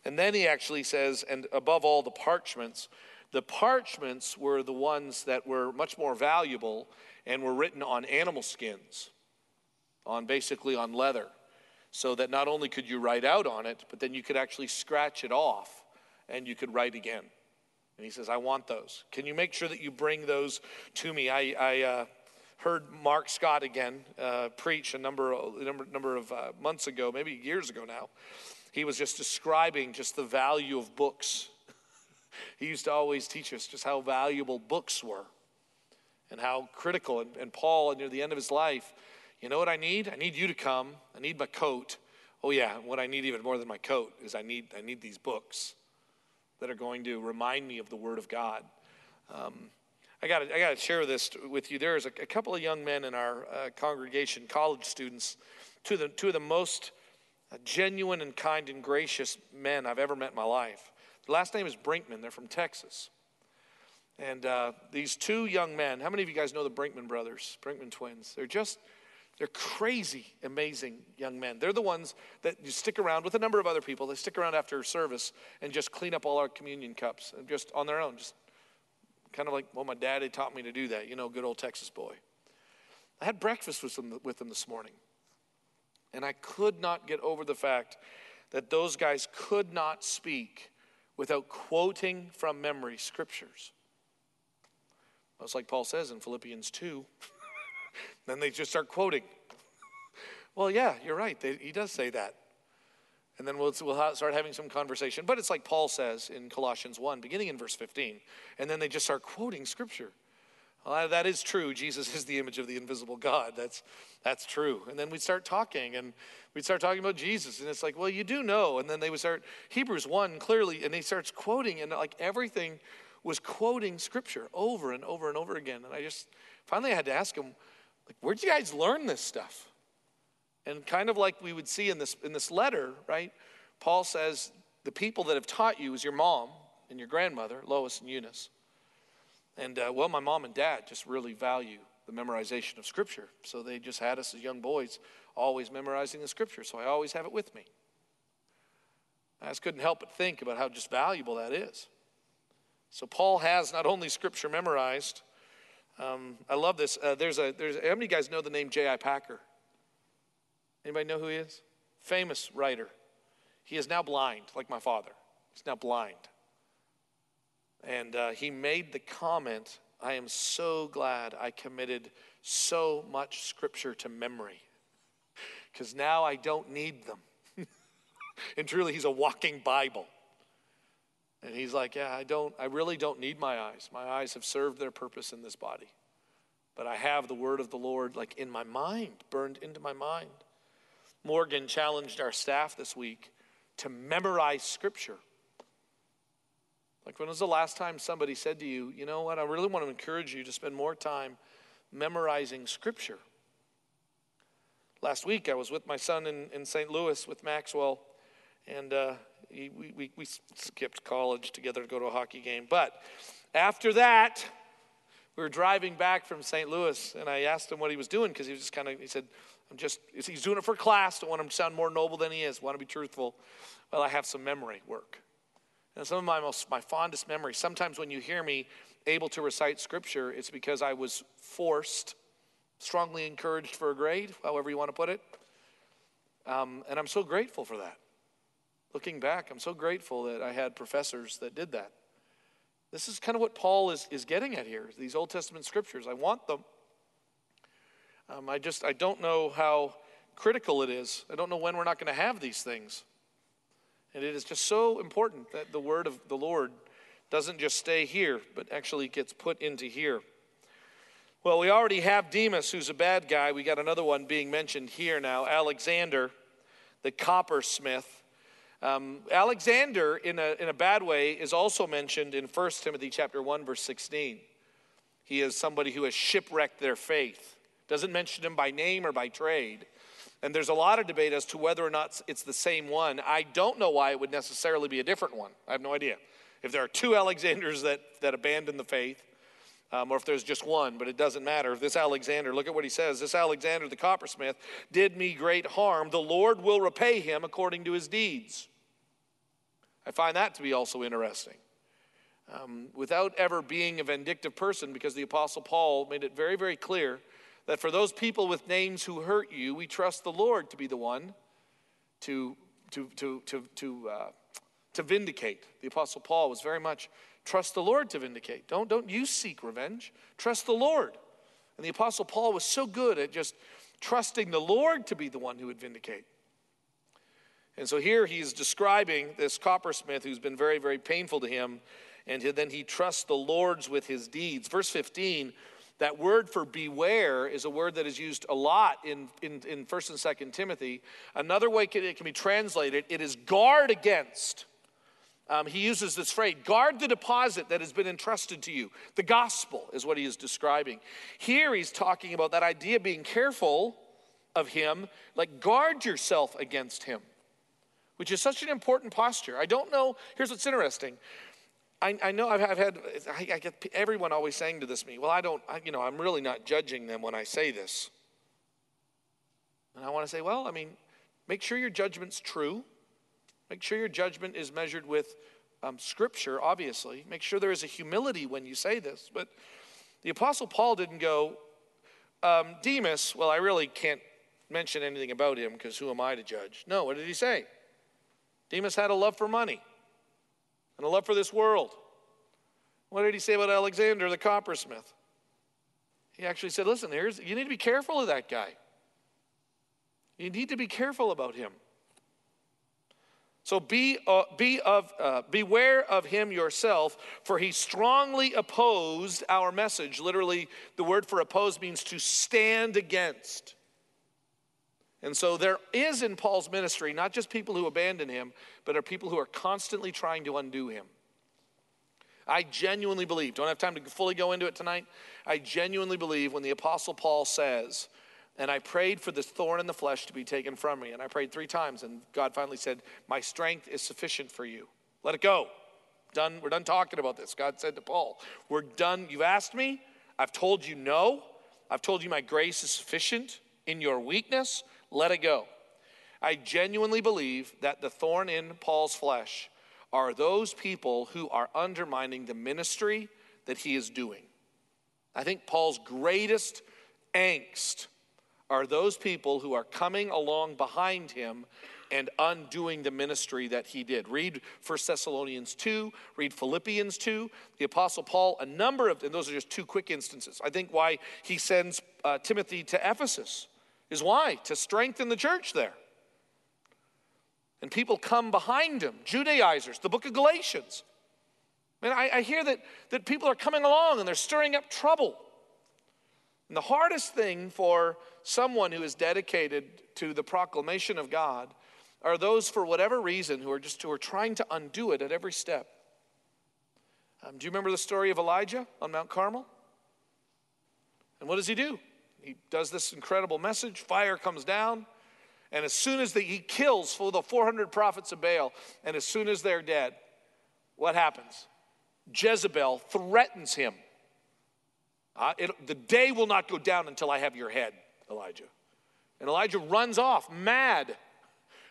And then he actually says, and above all, the parchments. The parchments were the ones that were much more valuable and were written on animal skins, on basically on leather, so that not only could you write out on it, but then you could actually scratch it off and you could write again. And he says, I want those. Can you make sure that you bring those to me? I, I uh, heard Mark Scott again uh, preach a number, number, number of uh, months ago, maybe years ago now. He was just describing just the value of books. He used to always teach us just how valuable books were and how critical. And, and Paul, near the end of his life, you know what I need? I need you to come. I need my coat. Oh yeah, what I need even more than my coat is I need I need these books that are going to remind me of the Word of God. Um, I got I to share this with you. There's a, a couple of young men in our uh, congregation, college students, two of the, two of the most uh, genuine and kind and gracious men I've ever met in my life. The last name is Brinkman. They're from Texas. And uh, these two young men, how many of you guys know the Brinkman brothers, Brinkman twins? They're just, they're crazy, amazing young men. They're the ones that you stick around with a number of other people. They stick around after service and just clean up all our communion cups, and just on their own, just Kind of like, well, my daddy taught me to do that, you know, good old Texas boy. I had breakfast with them, with them this morning, and I could not get over the fact that those guys could not speak without quoting from memory scriptures. That's like Paul says in Philippians 2. *laughs* then they just start quoting. well, yeah, you're right. They, he does say that and then we'll, we'll start having some conversation. But it's like Paul says in Colossians 1, beginning in verse 15. And then they just start quoting scripture. Well, that is true. Jesus is the image of the invisible God. That's, that's true. And then we'd start talking, and we'd start talking about Jesus. And it's like, well, you do know. And then they would start, Hebrews 1 clearly, and he starts quoting, and like everything was quoting scripture over and over and over again. And I just, finally, I had to ask him, like, where'd you guys learn this stuff? And kind of like we would see in this, in this letter, right? Paul says, the people that have taught you is your mom and your grandmother, Lois and Eunice. And uh, well, my mom and dad just really value the memorization of Scripture. So they just had us as young boys always memorizing the Scripture. So I always have it with me. I just couldn't help but think about how just valuable that is. So Paul has not only Scripture memorized. Um, I love this. Uh, there's a there's how many guys know the name J.I. Packer? Anybody know who he is? Famous writer. He is now blind, like my father. He's now blind. And uh, he made the comment I am so glad I committed so much scripture to memory because now I don't need them. *laughs* and truly, he's a walking Bible. And he's like, Yeah, I don't, I really don't need my eyes. My eyes have served their purpose in this body. but I have the word of the Lord like in my mind, burned into my mind. Morgan challenged our staff this week to memorize scripture. Like, when was the last time somebody said to you, you know what, I really want to encourage you to spend more time memorizing scripture? Last week, I was with my son in, in St. Louis with Maxwell, and uh, he, we, we, we skipped college together to go to a hockey game. But after that, we were driving back from St. Louis, and I asked him what he was doing because he was just kind of, he said, I'm just, he's doing it for class. Don't want him to sound more noble than he is. Want to be truthful. Well, I have some memory work. And some of my most, my fondest memories, sometimes when you hear me able to recite scripture, it's because I was forced, strongly encouraged for a grade, however you want to put it. Um, and I'm so grateful for that. Looking back, I'm so grateful that I had professors that did that. This is kind of what Paul is, is getting at here, these Old Testament scriptures. I want them. Um, I just, I don't know how critical it is. I don't know when we're not going to have these things. And it is just so important that the word of the Lord doesn't just stay here, but actually gets put into here. Well, we already have Demas, who's a bad guy. We got another one being mentioned here now Alexander, the coppersmith. Um, Alexander, in a, in a bad way, is also mentioned in 1 Timothy chapter 1, verse 16. He is somebody who has shipwrecked their faith. Doesn't mention him by name or by trade. And there's a lot of debate as to whether or not it's the same one. I don't know why it would necessarily be a different one. I have no idea. If there are two *laughs* Alexanders that, that abandon the faith, um, or if there's just one, but it doesn't matter. If this Alexander, look at what he says this Alexander the coppersmith did me great harm. The Lord will repay him according to his deeds. I find that to be also interesting. Um, without ever being a vindictive person, because the Apostle Paul made it very, very clear that for those people with names who hurt you, we trust the Lord to be the one to, to, to, to, to, uh, to vindicate. The Apostle Paul was very much Trust the Lord to vindicate. Don't, don't you seek revenge. Trust the Lord. And the Apostle Paul was so good at just trusting the Lord to be the one who would vindicate. And so here he's describing this coppersmith who's been very, very painful to him, and then he trusts the Lord's with his deeds. Verse 15, that word for beware is a word that is used a lot in, in, in 1st and 2nd Timothy. Another way it can be translated, it is guard against um, he uses this phrase guard the deposit that has been entrusted to you. The gospel is what he is describing. Here he's talking about that idea of being careful of him, like guard yourself against him, which is such an important posture. I don't know, here's what's interesting. I, I know I've, I've had, I, I, get everyone always saying to this me, well, I don't, I, you know, I'm really not judging them when I say this. And I want to say, well, I mean, make sure your judgment's true. Make sure your judgment is measured with um, Scripture, obviously. Make sure there is a humility when you say this. But the Apostle Paul didn't go, um, Demas, well, I really can't mention anything about him because who am I to judge? No, what did he say? Demas had a love for money and a love for this world. What did he say about Alexander the coppersmith? He actually said, Listen, here's, you need to be careful of that guy. You need to be careful about him. So be, uh, be of, uh, beware of him yourself, for he strongly opposed our message. Literally, the word for oppose means to stand against. And so there is in Paul's ministry not just people who abandon him, but are people who are constantly trying to undo him. I genuinely believe, don't have time to fully go into it tonight. I genuinely believe when the Apostle Paul says, and I prayed for this thorn in the flesh to be taken from me. And I prayed three times, and God finally said, My strength is sufficient for you. Let it go. Done. We're done talking about this. God said to Paul, We're done. You've asked me. I've told you no. I've told you my grace is sufficient in your weakness. Let it go. I genuinely believe that the thorn in Paul's flesh are those people who are undermining the ministry that he is doing. I think Paul's greatest angst are those people who are coming along behind him and undoing the ministry that he did. Read 1 Thessalonians 2, read Philippians 2. The Apostle Paul, a number of, and those are just two quick instances. I think why he sends uh, Timothy to Ephesus is why? To strengthen the church there. And people come behind him, Judaizers, the book of Galatians. Man, I, I hear that, that people are coming along and they're stirring up trouble. And the hardest thing for someone who is dedicated to the proclamation of God are those, for whatever reason, who are just who are trying to undo it at every step. Um, do you remember the story of Elijah on Mount Carmel? And what does he do? He does this incredible message. Fire comes down, and as soon as the, he kills for the 400 prophets of Baal, and as soon as they're dead, what happens? Jezebel threatens him. Uh, it, the day will not go down until I have your head, Elijah. And Elijah runs off, mad.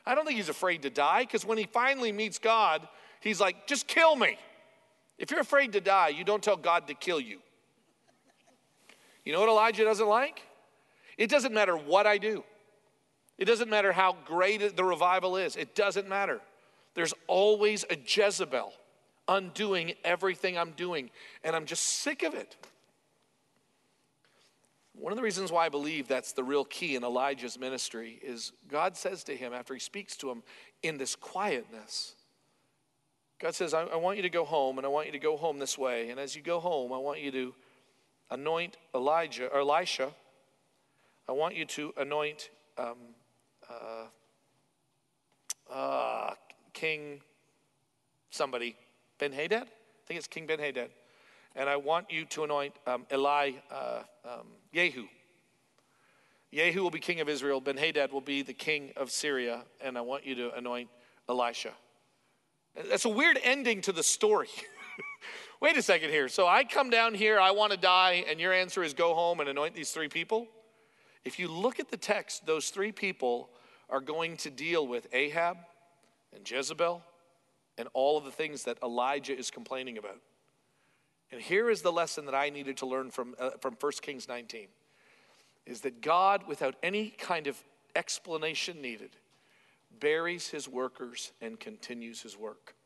I don't think he's afraid to die because when he finally meets God, he's like, just kill me. If you're afraid to die, you don't tell God to kill you. You know what Elijah doesn't like? It doesn't matter what I do, it doesn't matter how great the revival is, it doesn't matter. There's always a Jezebel undoing everything I'm doing, and I'm just sick of it. One of the reasons why I believe that's the real key in Elijah's ministry is God says to him after he speaks to him in this quietness, God says, I, I, want you to go home, and I want you to go home this way. And as you go home, I want you to anoint Elijah or Elisha. I want you to anoint um, uh, uh, King somebody, Ben Hadad. I think it's King Ben Hadad and I want you to anoint um, Eli, uh, um, Yehu. Yehu will be king of Israel. Ben Hadad will be the king of Syria, and I want you to anoint Elisha. That's a weird ending to the story. *laughs* *laughs* Wait a second here. So I come down here, I want to die, and your answer is go home and anoint these three people? If you look at the text, those three people are going to deal with Ahab and Jezebel and all of the things that Elijah is complaining about. And here is the lesson that I needed to learn from, uh, from 1 Kings 19 is that God, without any kind of explanation needed, buries his workers and continues his work.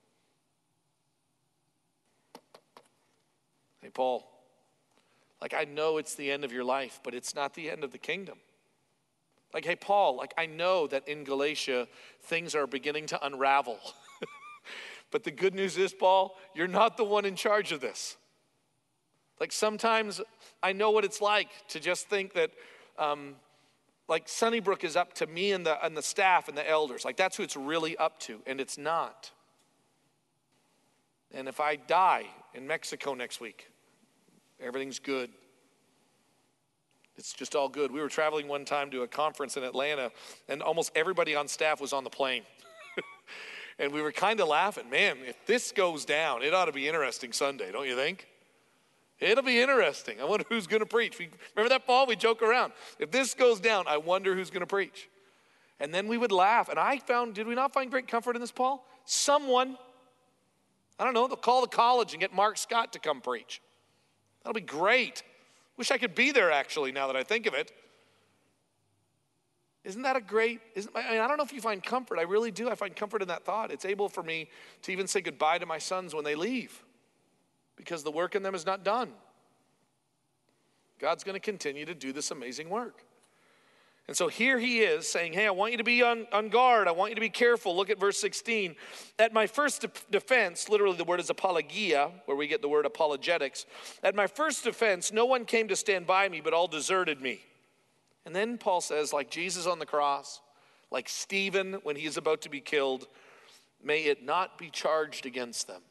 Hey, Paul, like I know it's the end of your life, but it's not the end of the kingdom. Like, hey, Paul, like I know that in Galatia things are beginning to unravel. *laughs* but the good news is, Paul, you're not the one in charge of this. Like sometimes I know what it's like to just think that, um, like Sunnybrook is up to me and the, and the staff and the elders. Like that's who it's really up to, and it's not. And if I die in Mexico next week, everything's good. It's just all good. We were traveling one time to a conference in Atlanta, and almost everybody on staff was on the plane. *laughs* and we were kind of laughing. Man, if this goes down, it ought to be interesting Sunday, don't you think? It'll be interesting. I wonder who's going to preach. remember that, Paul? We joke around. If this goes down, I wonder who's going to preach. And then we would laugh. And I found, did we not find great comfort in this, Paul? Someone, I don't know, they'll call the college and get Mark Scott to come preach. That'll be great. Wish I could be there actually, now that I think of it. Isn't that a great? Isn't, I, mean, I don't know if you find comfort. I really do. I find comfort in that thought. It's able for me to even say goodbye to my sons when they leave because the work in them is not done. God's going to continue to do this amazing work. And so here he is saying, Hey, I want you to be on, on guard. I want you to be careful. Look at verse 16. At my first de- defense, literally the word is apologia, where we get the word apologetics. At my first defense, no one came to stand by me, but all deserted me. And then Paul says, like Jesus on the cross, like Stephen when he is about to be killed, may it not be charged against them.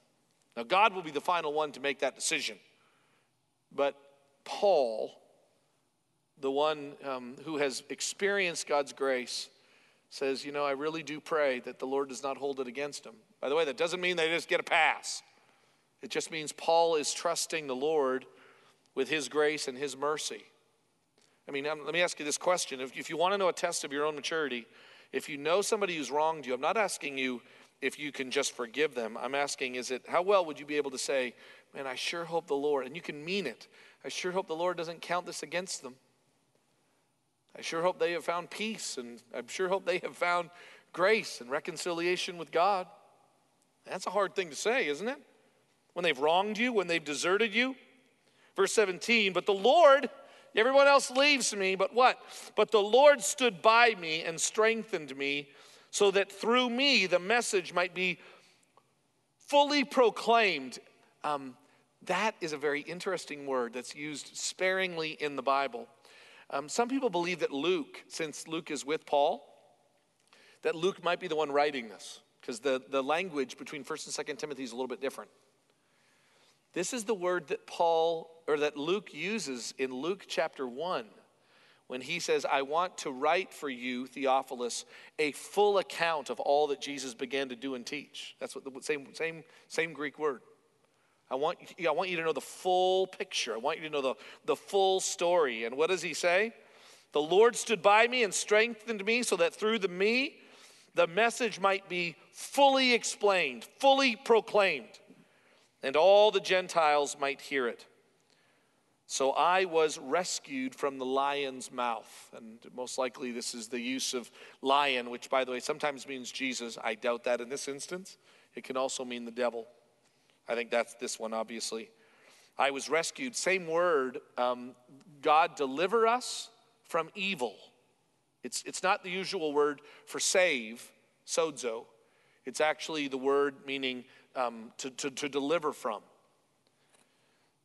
Now, God will be the final one to make that decision. But Paul, the one um, who has experienced God's grace, says, You know, I really do pray that the Lord does not hold it against him. By the way, that doesn't mean they just get a pass. It just means Paul is trusting the Lord with his grace and his mercy. I mean, um, let me ask you this question. If, if you want to know a test of your own maturity, if you know somebody who's wronged you, I'm not asking you if you can just forgive them. I'm asking, is it how well would you be able to say, man, I sure hope the Lord, and you can mean it, I sure hope the Lord doesn't count this against them. I sure hope they have found peace, and I sure hope they have found grace and reconciliation with God. That's a hard thing to say, isn't it? When they've wronged you, when they've deserted you. Verse 17, but the Lord, everyone else leaves me, but what? But the Lord stood by me and strengthened me so that through me the message might be fully proclaimed. Um, That is a very interesting word that's used sparingly in the Bible. Um, some people believe that Luke, since Luke is with Paul, that Luke might be the one writing this because the, the language between 1st and 2nd Timothy is a little bit different. This is the word that Paul or that Luke uses in Luke chapter 1 when he says, I want to write for you, Theophilus, a full account of all that Jesus began to do and teach. That's what the same, same, same Greek word. I want, I want you to know the full picture. I want you to know the, the full story. And what does he say? The Lord stood by me and strengthened me so that through the me, the message might be fully explained, fully proclaimed, and all the Gentiles might hear it. So I was rescued from the lion's mouth. And most likely, this is the use of lion, which, by the way, sometimes means Jesus. I doubt that in this instance. It can also mean the devil. I think that's this one, obviously. I was rescued. Same word. Um, God deliver us from evil. It's, it's not the usual word for save, sozo. It's actually the word meaning um, to, to, to deliver from.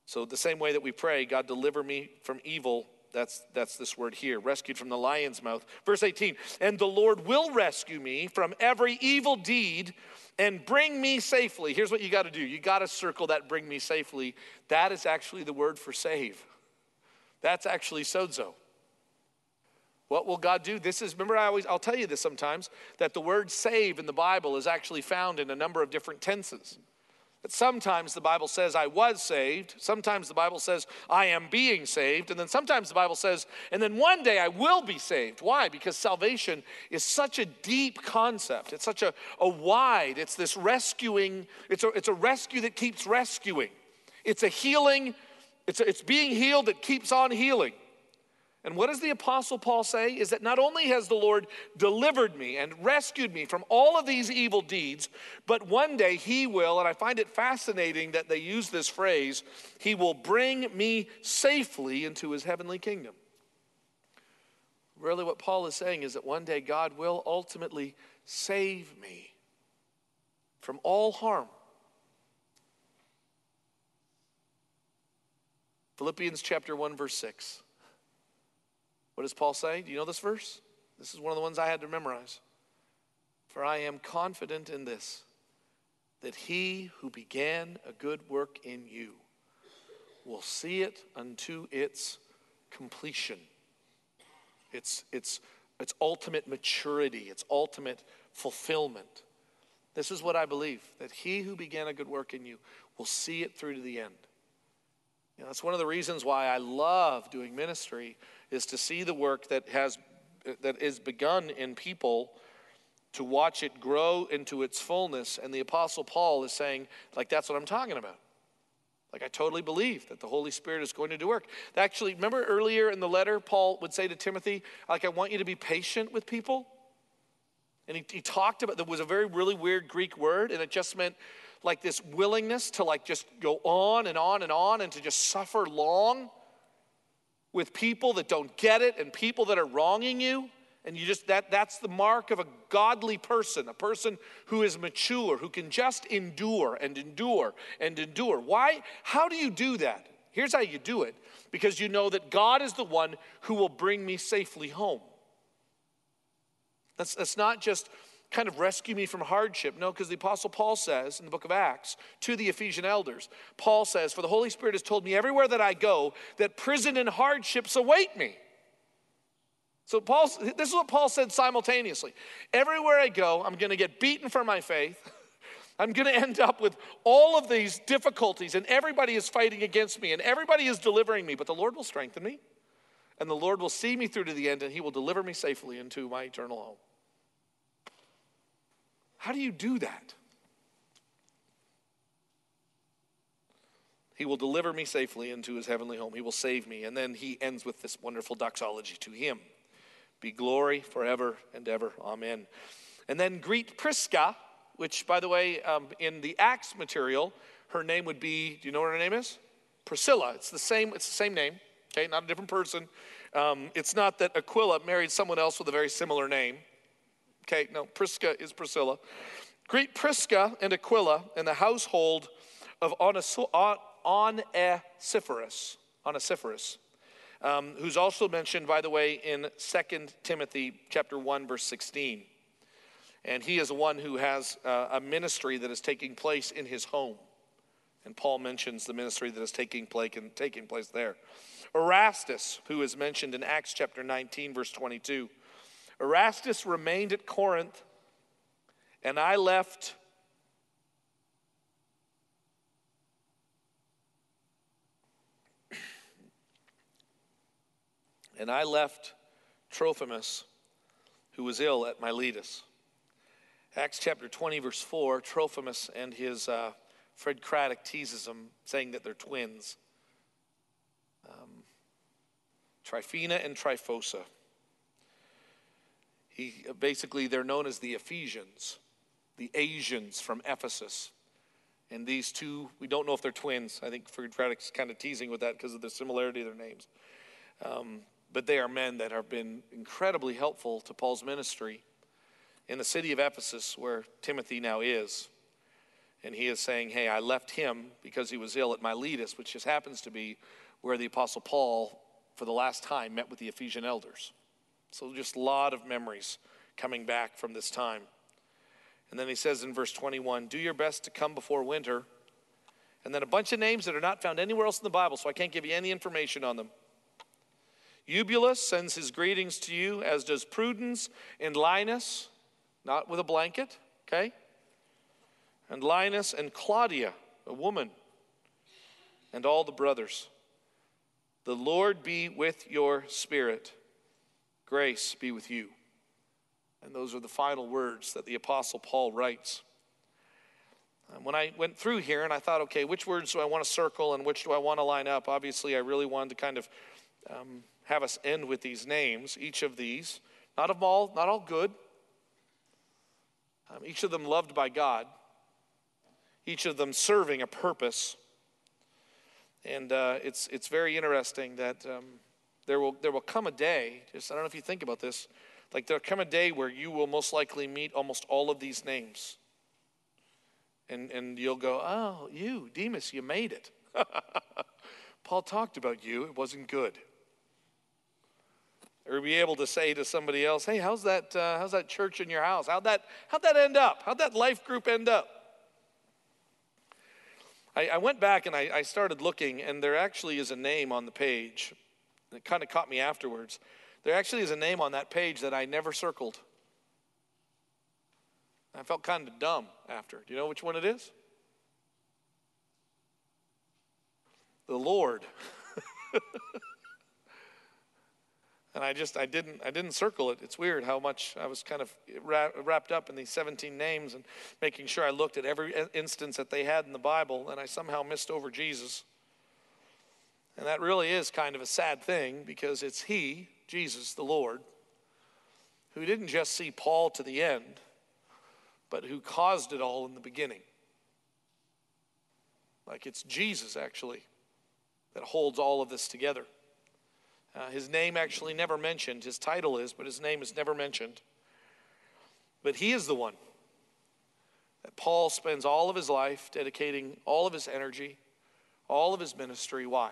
So, the same way that we pray, God, deliver me from evil, that's, that's this word here, rescued from the lion's mouth. Verse 18, and the Lord will rescue me from every evil deed and bring me safely. Here's what you got to do you got to circle that bring me safely. That is actually the word for save. That's actually sozo. What will God do? This is, remember, I always, I'll tell you this sometimes, that the word save in the Bible is actually found in a number of different tenses. That sometimes the Bible says, I was saved. Sometimes the Bible says, I am being saved. And then sometimes the Bible says, and then one day I will be saved. Why? Because salvation is such a deep concept. It's such a, a wide, it's this rescuing, it's a, it's a rescue that keeps rescuing. It's a healing, it's, a, it's being healed that keeps on healing. And what does the Apostle Paul say? Is that not only has the Lord delivered me and rescued me from all of these evil deeds, but one day he will, and I find it fascinating that they use this phrase, he will bring me safely into his heavenly kingdom. Really, what Paul is saying is that one day God will ultimately save me from all harm. Philippians chapter 1, verse 6. What does Paul say? Do you know this verse? This is one of the ones I had to memorize. For I am confident in this, that he who began a good work in you will see it unto its completion. Its, its, its ultimate maturity, its ultimate fulfillment. This is what I believe that he who began a good work in you will see it through to the end. You know, that's one of the reasons why I love doing ministry is to see the work that has that is begun in people to watch it grow into its fullness. And the apostle paul is saying like that's what i'm talking about. Like i totally believe that the holy spirit is going to do work. Actually remember earlier in the letter paul would say to timothy like i want you to be patient with people. And he, he talked about there was a very really weird greek word and it just meant like this willingness to like just go on and on and on and to just suffer long with people that don't get it and people that are wronging you and you just that that's the mark of a godly person a person who is mature who can just endure and endure and endure. Why how do you do that? Here's how you do it. Because you know that god is the one who will bring me safely home. That's, that's not just kind of rescue me from hardship. No, because the Apostle Paul says in the book of Acts to the Ephesian elders, Paul says, For the Holy Spirit has told me everywhere that I go that prison and hardships await me. So Paul, this is what Paul said simultaneously. Everywhere I go, I'm going to get beaten for my faith. *laughs* I'm going to end up with all of these difficulties, and everybody is fighting against me, and everybody is delivering me, but the Lord will strengthen me, and the Lord will see me through to the end, and He will deliver me safely into my eternal home. How do you do that? He will deliver me safely into his heavenly home. He will save me. And then he ends with this wonderful doxology to him be glory forever and ever. Amen. And then greet Prisca, which, by the way, um, in the Acts material, her name would be, do you know what her name is? Priscilla. It's the same, it's the same name, okay, not a different person. Um, it's not that Aquila married someone else with a very similar name. Okay, no, Prisca is Priscilla. Greet Prisca and Aquila in the household of Onesiphorus, Onesiphorus, um, who's also mentioned, by the way, in 2 Timothy chapter 1, verse 16. And he is one who has uh, a ministry that is taking place in his home. And Paul mentions the ministry that is taking place, taking place there. Erastus, who is mentioned in Acts chapter 19, verse 22. Erastus remained at Corinth, and I left And I left Trophimus, who was ill at Miletus. Acts chapter 20, verse 4, Trophimus and his uh, Fred Craddock teases him, saying that they're twins. Um, Tryphena and Tryphosa. He, basically, they're known as the Ephesians, the Asians from Ephesus. And these two, we don't know if they're twins. I think Fred Craddock's kind of teasing with that because of the similarity of their names. Um, but they are men that have been incredibly helpful to Paul's ministry in the city of Ephesus, where Timothy now is. And he is saying, Hey, I left him because he was ill at Miletus, which just happens to be where the Apostle Paul, for the last time, met with the Ephesian elders. So just a lot of memories coming back from this time. And then he says in verse 21 Do your best to come before winter. And then a bunch of names that are not found anywhere else in the Bible, so I can't give you any information on them. Eubulus sends his greetings to you, as does Pudens and Linus, not with a blanket, okay? And Linus and Claudia, a woman, and all the brothers. The Lord be with your spirit. Grace be with you. And those are the final words that the Apostle Paul writes. When I went through here and I thought, okay, which words do I want to circle and which do I want to line up? Obviously, I really wanted to kind of um, have us end with these names, each of these. Not of all, not all good. Um, each of them loved by God. Each of them serving a purpose. And uh, it's, it's very interesting that um, there, will, there will come a day, just I don't know if you think about this, like there'll come a day where you will most likely meet almost all of these names. And, and you'll go, oh, you, Demas, you made it. *laughs* Paul talked about you, it wasn't good or be able to say to somebody else, "Hey, how's that? Uh, how's that church in your house? How'd that? How'd that end up? How'd that life group end up?" I, I went back and I, I, started looking, and there actually is a name on the page. It kind of caught me afterwards. There actually is a name on that page that I never circled. I felt kind of dumb after. Do you know which one it is? The Lord. *laughs* and I just I didn't I didn't circle it. It's weird how much I was kind of wrapped up in these 17 names and making sure I looked at every instance that they had in the Bible, and I somehow missed over Jesus. And that really is kind of a sad thing because it's He, Jesus, the Lord, who didn't just see Paul to the end, but who caused it all in the beginning. Like it's Jesus, actually, that holds all of this together. Uh, his name actually never mentioned. His title is, but his name is never mentioned. But he is the one that Paul spends all of his life dedicating all of his energy, all of his ministry. Why?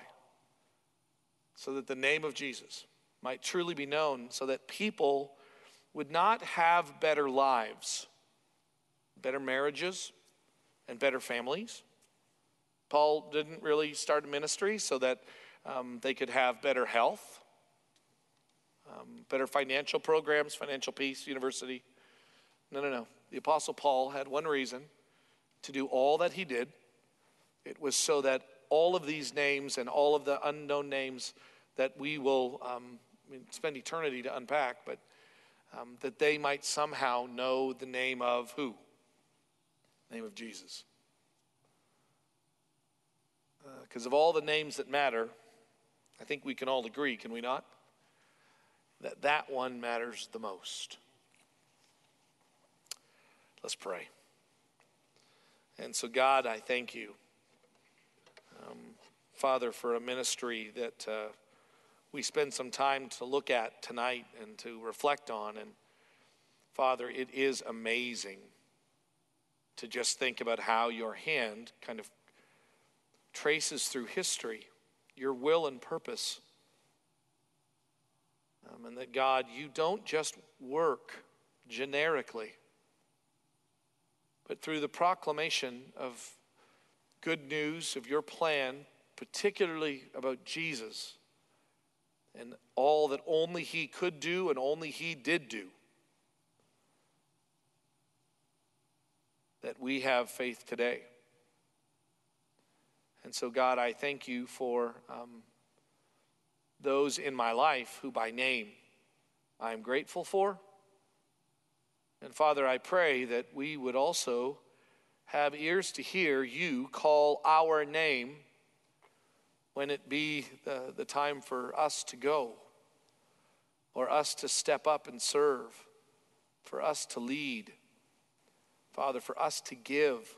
So that the name of Jesus might truly be known, so that people would not have better lives, better marriages, and better families. Paul didn't really start a ministry so that um, they could have better health, um, better financial programs, financial peace, university. No, no, no. The Apostle Paul had one reason to do all that he did. It was so that all of these names and all of the unknown names that we will um, spend eternity to unpack, but um, that they might somehow know the name of who? The name of Jesus. Because uh, of all the names that matter, I think we can all agree, can we not? That that one matters the most. Let's pray. And so, God, I thank you, Father, for a ministry that uh, we spend some time to look at tonight and to reflect on. And, Father, it is amazing to just think about how your hand kind of traces through history your will and purpose. Um, and that God, you don't just work generically, but through the proclamation of good news of your plan, particularly about Jesus and all that only He could do and only He did do. That we have faith today. And so, God, I thank you for um, those in my life who by name I am grateful for. And Father, I pray that we would also have ears to hear you call our name when it be the, the time for us to go, or us to step up and serve, for us to lead, Father, for us to give.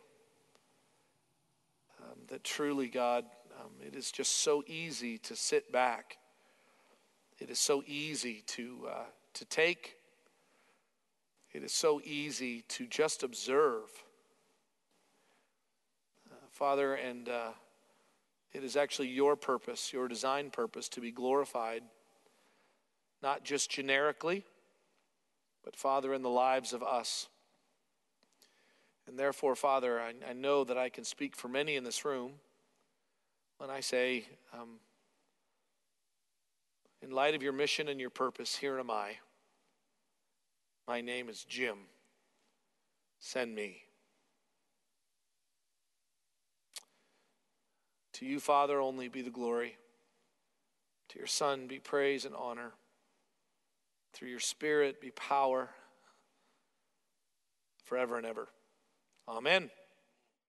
Um, that truly, God, um, it is just so easy to sit back. It is so easy to, uh, to take. It is so easy to just observe. Uh, Father, and uh, it is actually your purpose, your design purpose, to be glorified, not just generically, but Father, in the lives of us. And therefore, Father, I, I know that I can speak for many in this room when I say, um, in light of your mission and your purpose, here am I. My name is Jim. Send me. To you, Father, only be the glory. To your Son be praise and honor. Through your Spirit be power forever and ever. Amen.